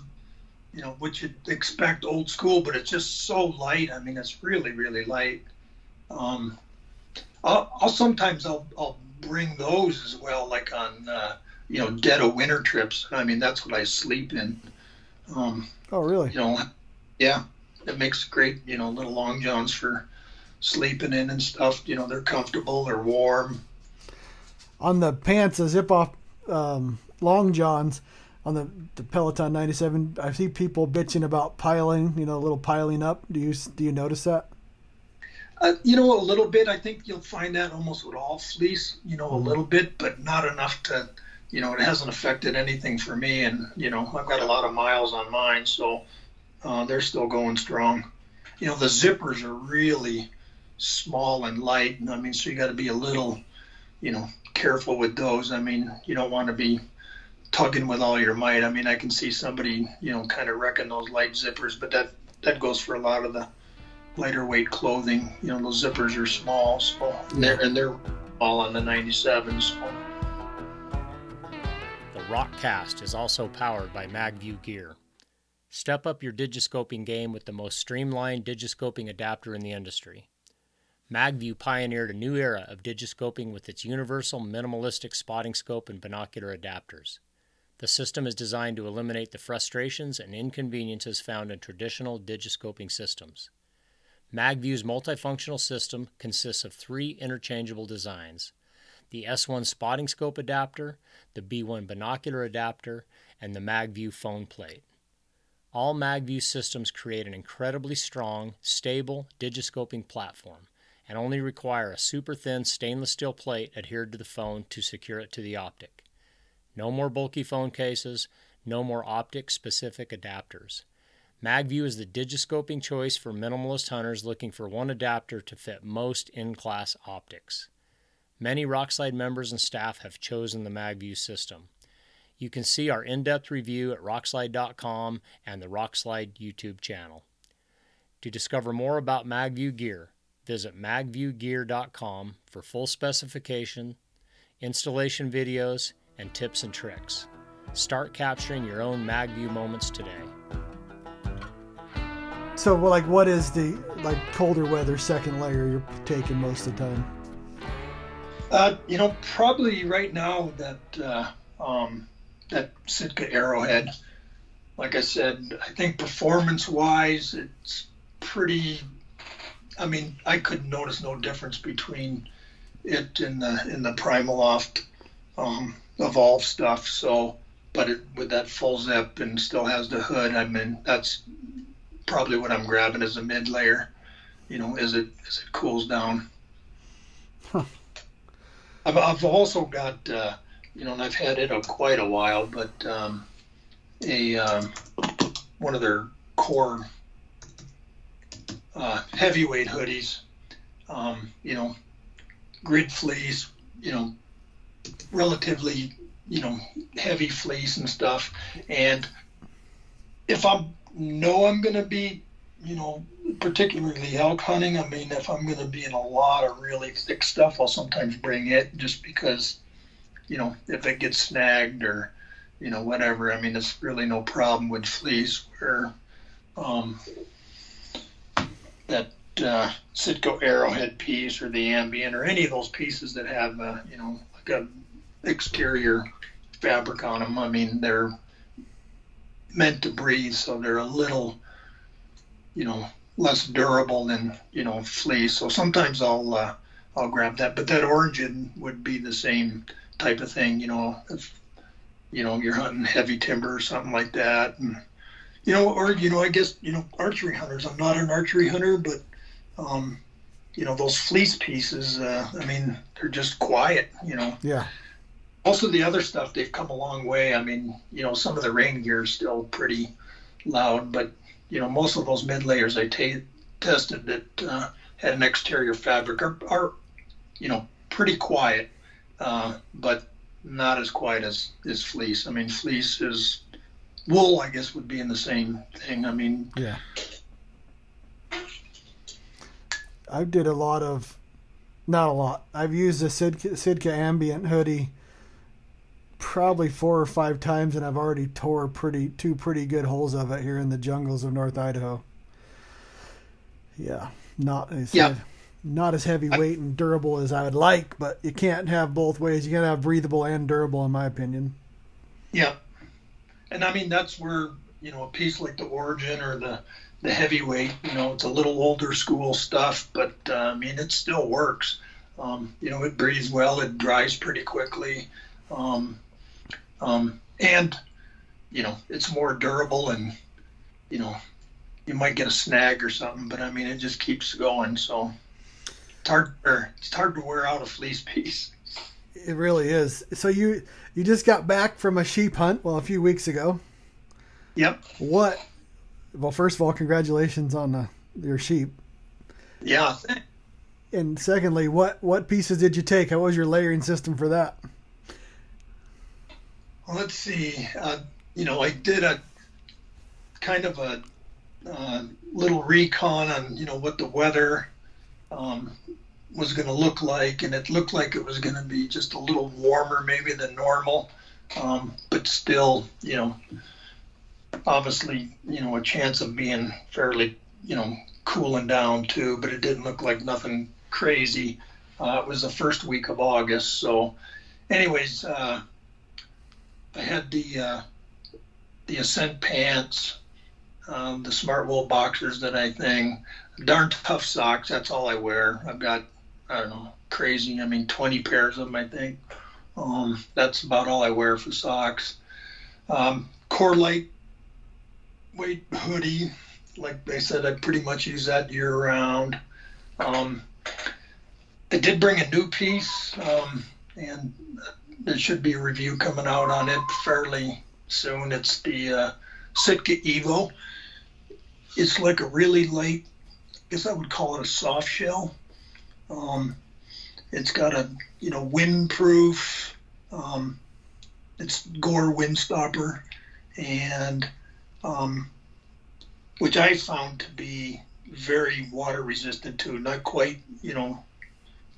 you know what you'd expect old school, but it's just so light. I mean, it's really really light. Um, I'll, I'll sometimes I'll I'll bring those as well, like on uh, you know, dead of winter trips. I mean, that's what I sleep in. Um, oh, really? You know, yeah, it makes great, you know, little long johns for sleeping in and stuff. You know, they're comfortable, they're warm. On the pants, the zip off um, long johns on the, the Peloton 97, I see people bitching about piling, you know, a little piling up. Do you do you notice that? Uh, you know, a little bit. I think you'll find that almost with all fleece. You know, a mm-hmm. little bit, but not enough to you know, it hasn't affected anything for me. And, you know, I've got a lot of miles on mine, so uh, they're still going strong. You know, the zippers are really small and light. I mean, so you got to be a little, you know, careful with those. I mean, you don't want to be tugging with all your might. I mean, I can see somebody, you know, kind of wrecking those light zippers, but that that goes for a lot of the lighter weight clothing. You know, those zippers are small, so and they're and they're all on the 97s. So. Rokcast is also powered by MagView Gear. Step up your digiscoping game with the most streamlined digiscoping adapter in the industry. MagView pioneered a new era of digiscoping with its universal minimalistic spotting scope and binocular adapters. The system is designed to eliminate the frustrations and inconveniences found in traditional digiscoping systems. MagView's multifunctional system consists of three interchangeable designs the S1 spotting scope adapter, the B1 binocular adapter, and the MagView phone plate. All MagView systems create an incredibly strong, stable digiscoping platform and only require a super thin stainless steel plate adhered to the phone to secure it to the optic. No more bulky phone cases, no more optic specific adapters. MagView is the digiscoping choice for minimalist hunters looking for one adapter to fit most in class optics. Many Rokslide members and staff have chosen the MagView system. You can see our in depth review at rokslide.com and the Rokslide YouTube channel. To discover more about MagView gear, visit magviewgear.com for full specification, installation videos, and tips and tricks. Start capturing your own MagView moments today. So, like, what is the like colder weather second layer you're taking most of the time? Uh, you know, probably right now that uh, um, that Sitka Arrowhead. Like I said, I think performance-wise, it's pretty. I mean, I could notice no difference between it and the in the Primaloft um, Evolve stuff. So, but it, with that full zip and still has the hood, I mean, that's probably what I'm grabbing as a mid layer. You know, as it as it cools down. Huh. I've, I've also got, uh, you know, and I've had it a, quite a while, but um, a um, one of their core uh, heavyweight hoodies, um, you know, grid fleece, you know, relatively, you know, heavy fleece and stuff. And if I know I'm going to be, you know, particularly elk hunting, I mean, if I'm going to be in a lot of really thick stuff, I'll sometimes bring it just because, you know, if it gets snagged or, you know, whatever. I mean, it's really no problem with fleece where um, that uh, Sitka Arrowhead piece or the Ambient or any of those pieces that have, uh, you know, like a exterior fabric on them. I mean, they're meant to breathe, so they're a little, you know, less durable than you know fleece. So sometimes I'll uh, I'll grab that. But that origin would be the same type of thing. You know, if you know you're hunting heavy timber or something like that, and you know, or you know, I guess you know archery hunters. I'm not an archery hunter, but um, you know those fleece pieces. Uh, I mean, they're just quiet. You know. Yeah. Also, the other stuff they've come a long way. I mean, you know, some of the rain gear is still pretty loud, but you know, most of those mid layers I t- tested that uh, had an exterior fabric are, are, you know, pretty quiet, uh, but not as quiet as, as fleece. I mean, fleece is wool, I guess, would be in the same thing. I mean, yeah. I did a lot of, not a lot. I've used the Sitka, Sitka Ambient hoodie probably four or five times, and I've already tore pretty two pretty good holes of it here in the jungles of North Idaho. Yeah, not as yeah. Heavy, not as heavyweight and durable as I would like, but you can't have both ways. You gotta have breathable and durable, in my opinion. Yeah, and I mean that's where you know a piece like the Origin or the the heavyweight, you know, it's a little older school stuff, but uh, I mean it still works. Um, you know, it breathes well, it dries pretty quickly. Um, um, and you know it's more durable and you know you might get a snag or something but i mean it just keeps going. So it's hard or it's hard to wear out a fleece piece. It really is. So you you just got back from a sheep hunt well a few weeks ago. Yep. What well first of all congratulations on the, your sheep. Yeah and secondly what what pieces did you take? How was your layering system for that let's see. Uh, you know, I did a kind of a uh, little recon on you know what the weather um, was going to look like, and it looked like it was going to be just a little warmer maybe than normal, um, but still, you know, obviously, you know, a chance of being fairly, you know, cooling down too. But it didn't look like nothing crazy. Uh, it was the first week of August. So, anyways, uh, I had the uh, the Ascent pants, um, the Smart Wool boxers that I think, darn tough socks. That's all I wear. I've got I don't know crazy. I mean, 20 pairs of them. I think. Um, that's about all I wear for socks. Um, core light weight hoodie. Like I said, I pretty much use that year round. Um, I did bring a new piece, um, and there should be a review coming out on it fairly soon. It's the uh, Sitka Evo. It's like a really light, I guess I would call it a soft shell. Um, it's got a you know windproof. Um, it's Gore windstopper, and um, which I found to be very water resistant too. Not quite you know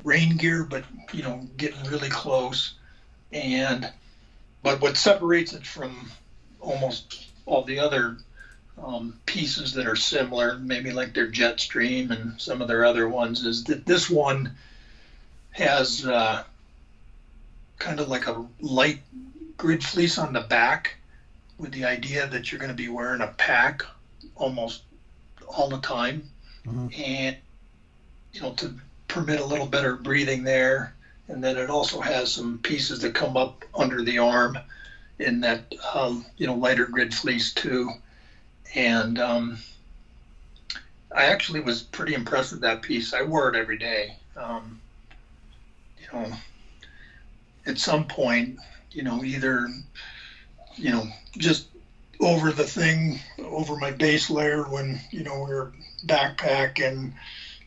rain gear, but you know getting really close. And but what separates it from almost all the other um, pieces that are similar, maybe like their Jetstream and some of their other ones, is that this one has uh, kind of like a light grid fleece on the back with the idea that you're going to be wearing a pack almost all the time mm-hmm. and you know to permit a little better breathing there and then it also has some pieces that come up under the arm in that um, you know lighter grid fleece too. And um, I actually was pretty impressed with that piece. I wore it every day. Um, you know, at some point, you know, either, you know, just over the thing, over my base layer when, you know, we are backpacking,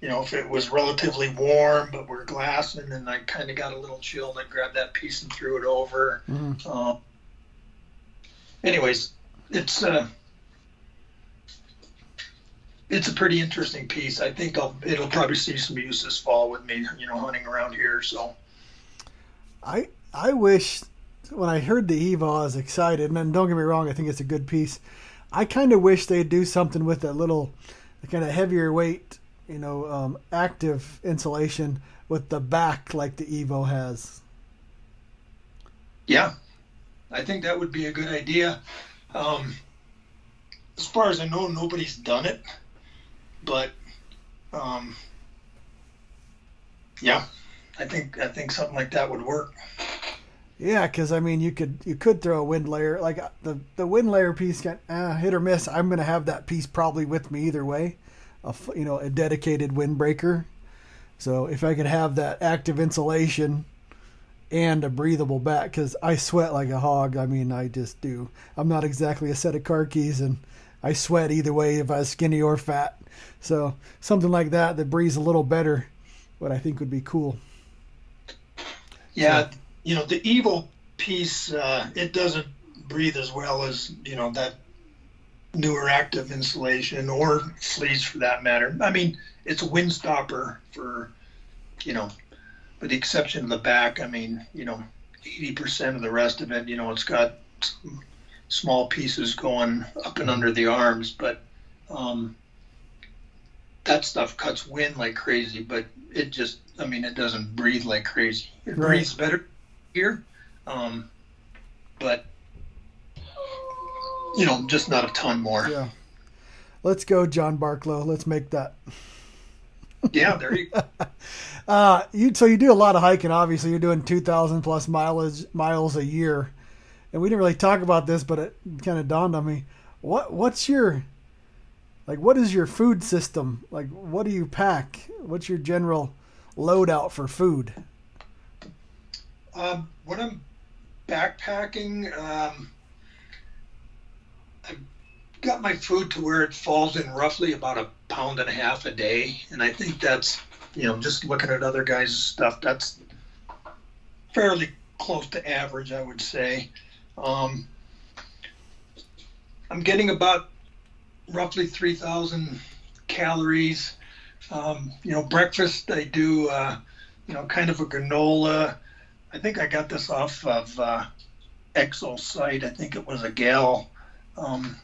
you know, if it was relatively warm, but we're glassing and I kind of got a little chill, I grabbed that piece and threw it over. Mm-hmm. Um, anyways, it's, uh, it's a pretty interesting piece. I think I'll, it'll probably see some use this fall with me, you know, hunting around here. So, I I wish when I heard the Evo, I was excited. And don't get me wrong, I think it's a good piece. I kind of wish they'd do something with that little, kind of heavier weight, you know, um, active insulation with the back like the Evo has. Yeah, I think that would be a good idea. Um, as far as I know, nobody's done it but um, yeah, I think I think something like that would work. Yeah, because I mean, you could you could throw a wind layer like uh, the the wind layer piece can uh, hit or miss. I'm gonna have that piece probably with me either way, a you know a dedicated windbreaker. So if I could have that active insulation and a breathable back, because I sweat like a hog. I mean, I just do. I'm not exactly a set of car keys, and I sweat either way if I was skinny or fat. So something like that that breathes a little better, what I think would be cool. Yeah, so, you know the Evo piece, uh, it doesn't breathe as well as you know that newer active insulation or fleece for that matter. I mean, it's a wind stopper for, you know, with the exception of the back. I mean, you know, 80% of the rest of it, you know, it's got small pieces going up and under the arms, but um, that stuff cuts wind like crazy, but it just, I mean, it doesn't breathe like crazy. It right. breathes better here, um, but you know, just not a ton more. Yeah. Let's go, John Barklow. Let's make that. yeah, there you go. uh, you so you do a lot of hiking. Obviously, you're doing two thousand plus mileage miles a year, and we didn't really talk about this, but it kind of dawned on me. What what's your like what is your food system? Like what do you pack? What's your general loadout for food? Um, when I'm backpacking, um, got my food to where it falls in roughly about a pound and a half a day, and I think that's you know just looking at other guys' stuff, that's fairly close to average, I would say. Um, I'm getting about roughly 3,000 calories. Um, you know, breakfast I do, uh, you know, kind of a granola. I think I got this off of uh, Exo site. I think it was a gal um,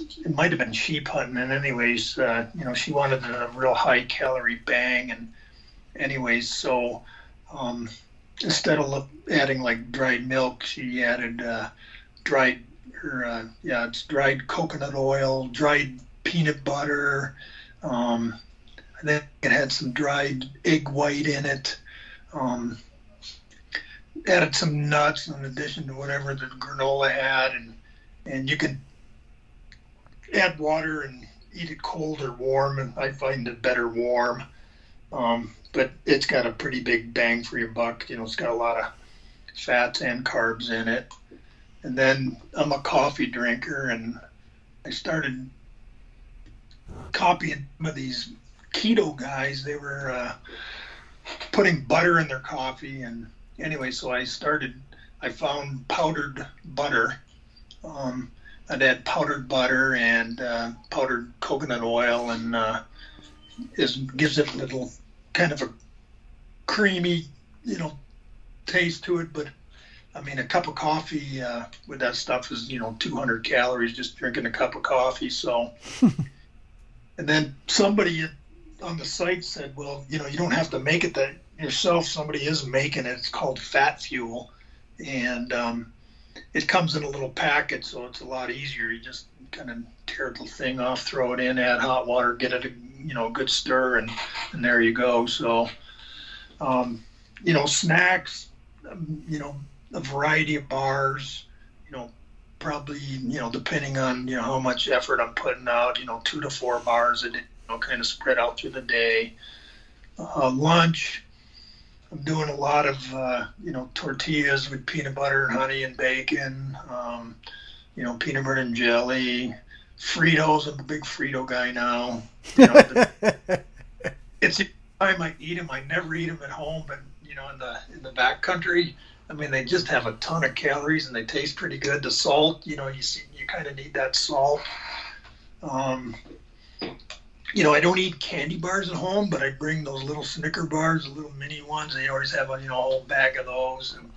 it might have been sheep hunting. And anyways, uh, you know, she wanted a real high calorie bang. And anyways, so um, instead of adding like dried milk, she added uh, dried, or uh, yeah, it's dried coconut oil, dried peanut butter. Um, I think it had some dried egg white in it. Um, added some nuts in addition to whatever the granola had, and and you can add water and eat it cold or warm, and I find it better warm. Um, but it's got a pretty big bang for your buck. You know, it's got a lot of fats and carbs in it. And then I'm a coffee drinker, and I started copying some of these keto guys. They were uh, putting butter in their coffee, and anyway, so I started. I found powdered butter. Um, I'd add powdered butter and uh, powdered coconut oil, and uh, is gives it a little kind of a creamy, you know, taste to it. But I mean, a cup of coffee uh, with that stuff is you know 200 calories just drinking a cup of coffee. So, and then somebody on the site said, well, you know, you don't have to make it that yourself. Somebody is making it. It's called Fat Fuel, and um, it comes in a little packet, so it's a lot easier. You just kind of tear the thing off, throw it in, add hot water, get it a you know a good stir, and and there you go. So, um, you know, snacks, um, you know, a variety of bars, you know, probably you know depending on you know how much effort I'm putting out, you know, two to four bars a day, you know, kind of spread out through the day. Uh, lunch, I'm doing a lot of uh, you know tortillas with peanut butter and honey and bacon. Um, you know, peanut butter and jelly. Fritos. I'm a big Frito guy now. You know, the, it's I might eat them. I never eat them at home, but you know, in the in the back country, I mean, they just have a ton of calories and they taste pretty good. The salt, you know, you see, you kind of need that salt. Um, you know, I don't eat candy bars at home, but I bring those little Snicker bars, the little mini ones. They always have a you know whole bag of those, and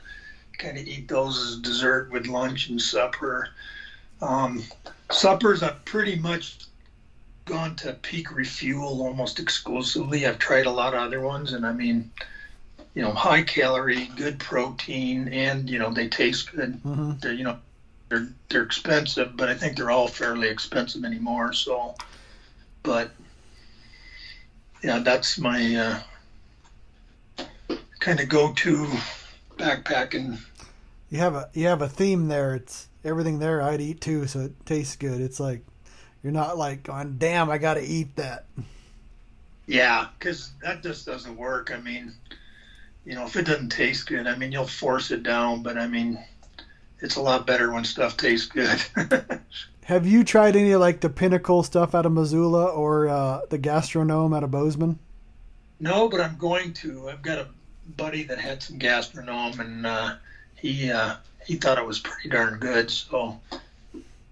kind of eat those as dessert with lunch and supper. Um, suppers, I've pretty much gone to Peak Refuel almost exclusively. I've tried a lot of other ones, and I mean, you know, high calorie, good protein, and you know they taste good. Mm-hmm. They're you know they're they're expensive, but I think they're all fairly expensive anymore. So, but yeah, that's my uh, kind of go-to backpacking. You have a you have a theme there. It's everything there I'd eat too, so it tastes good. It's like you're not like going, "Damn, I got to eat that." Yeah, because that just doesn't work. I mean, you know, if it doesn't taste good, I mean, you'll force it down, but I mean, it's a lot better when stuff tastes good. Have you tried any of like the Pinnacle stuff out of Missoula or uh, the Gastronome out of Bozeman? No, but I'm going to. I've got a buddy that had some Gastronome, and uh, he uh, he thought it was pretty darn good. So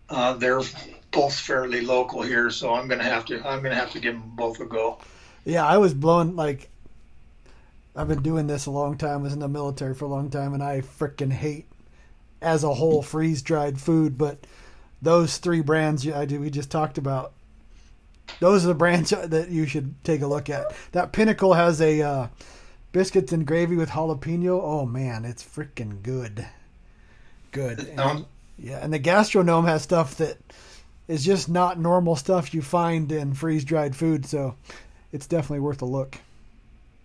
uh, they're both fairly local here, so I'm gonna have to I'm gonna have to give them both a go. Yeah, I was blown like I've been doing this a long time. I was in the military for a long time, and I freaking hate as a whole freeze dried food, but those three brands I do we just talked about. Those are the brands that you should take a look at. That Pinnacle has a uh, biscuits and gravy with jalapeno. Oh man, it's freaking good. Good. And, yeah, and the Gastronome has stuff that is just not normal stuff you find in freeze dried food. So it's definitely worth a look.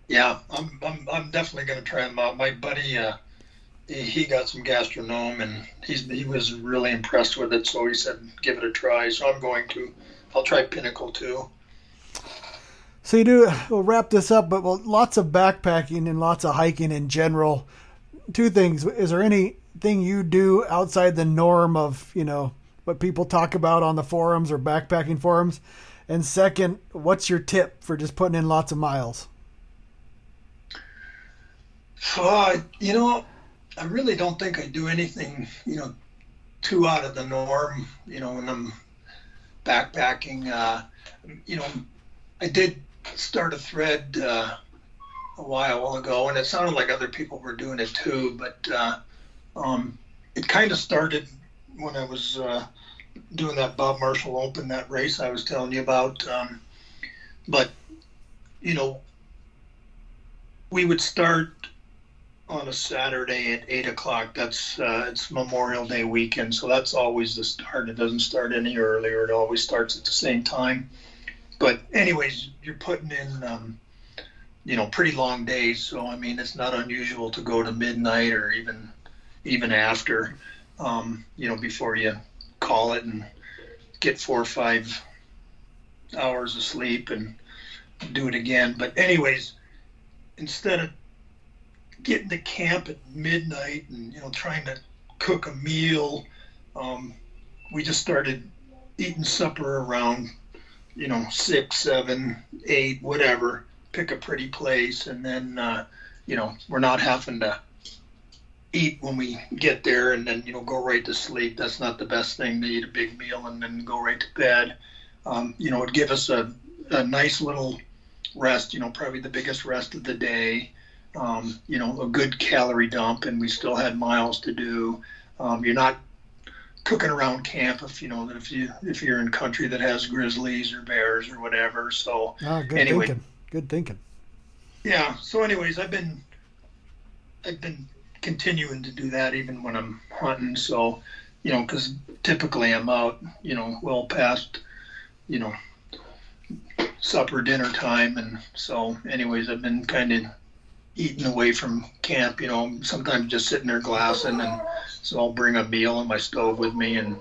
Yeah, I'm I'm, I'm definitely going to try them out. My buddy. Uh, he got some Gastronome and he's he was really impressed with it. So he said, "Give it a try." So I'm going to. I'll try Pinnacle too. So you do. We'll wrap this up, but well, lots of backpacking and lots of hiking in general. Two things: is there anything you do outside the norm of you know what people talk about on the forums or backpacking forums? And second, what's your tip for just putting in lots of miles? Uh, you know, I really don't think I do anything, you know, too out of the norm. You know, when I'm backpacking, uh, you know, I did start a thread uh, a while ago, and it sounded like other people were doing it too. But uh, um, it kind of started when I was uh, doing that Bob Marshall Open, that race I was telling you about. Um, but you know, we would start on a Saturday at eight o'clock. That's uh, it's Memorial Day weekend, so that's always the start. It doesn't start any earlier. It always starts at the same time. But anyways, you're putting in, um, you know, pretty long days. So I mean, it's not unusual to go to midnight or even even after, um, you know, before you call it and get four or five hours of sleep and do it again. But anyways, instead of getting to camp at midnight and you know trying to cook a meal, um, we just started eating supper around you know six, seven, eight, whatever. Pick a pretty place, and then uh, you know we're not having to eat when we get there and then you know go right to sleep. That's not the best thing to eat a big meal and then go right to bed. Um, you know, it'd give us a, a nice little rest. You know, probably the biggest rest of the day. Um, you know, a good calorie dump, and we still had miles to do. Um, you're not cooking around camp if you know that if you if you're in country that has grizzlies or bears or whatever. So ah, good anyway, thinking. Good thinking. Yeah. So, anyways, I've been I've been continuing to do that even when I'm hunting. So, you know, because typically I'm out, you know, well past, you know, supper, dinner time. And so, anyways, I've been kind of eating away from camp, you know, sometimes just sitting there glassing. And so I'll bring a meal on my stove with me and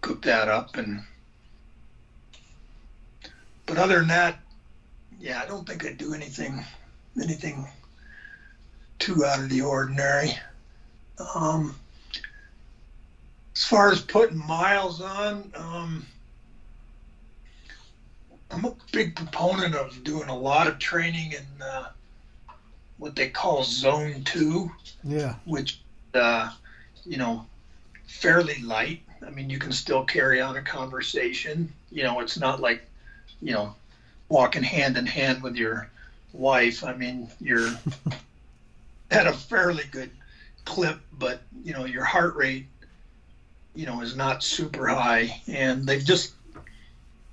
cook that up. And, but other than that, yeah, I don't think I do anything, anything too out of the ordinary. Um, as far as putting miles on, um, I'm a big proponent of doing a lot of training and what they call zone two. Yeah. Which, uh, you know, fairly light. I mean, you can still carry on a conversation. You know, it's not like, you know, walking hand in hand with your wife. I mean, you're at a fairly good clip, but you know your heart rate, you know, is not super high, and they've just,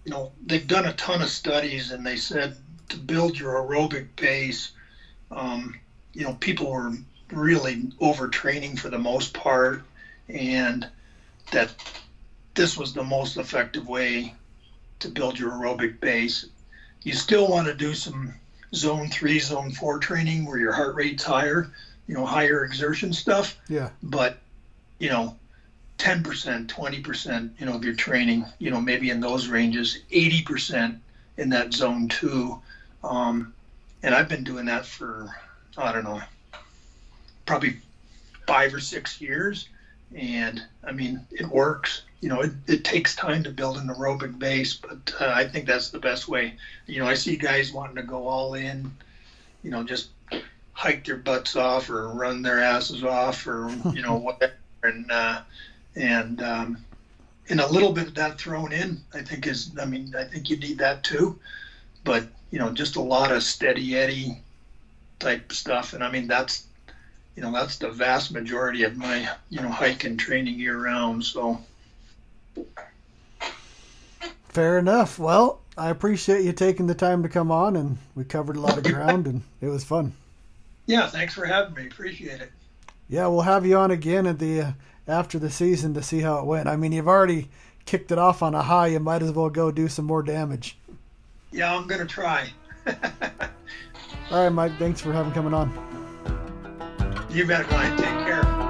you know, they've done a ton of studies, and they said to build your aerobic base, um, you know, people were really overtraining for the most part, and that this was the most effective way to build your aerobic base. You still want to do some zone three, zone four training where your heart rate's higher, you know, higher exertion stuff. Yeah. But, you know, 10%, 20%, you know, of your training, you know, maybe in those ranges, 80% in that zone two. Um, and I've been doing that for, I don't know, probably five or six years. And I mean, it works you know, it, it takes time to build an aerobic base, but uh, I think that's the best way. You know, I see guys wanting to go all in, you know, just hike their butts off or run their asses off or, you know, whatever. And, uh, and, um, and a little bit of that thrown in, I think is, I mean, I think you need that too. But, you know, just a lot of steady Eddie type stuff. And I mean, that's, you know, that's the vast majority of my, you know, hiking training year round. So, Fair enough. Well, I appreciate you taking the time to come on, and we covered a lot of ground, and it was fun. Yeah, thanks for having me. Appreciate it. Yeah, we'll have you on again at the uh, after the season to see how it went. I mean, you've already kicked it off on a high. You might as well go do some more damage. Yeah, I'm gonna try. All right, Mike. Thanks for having coming on. You bet, Ryan. Take care.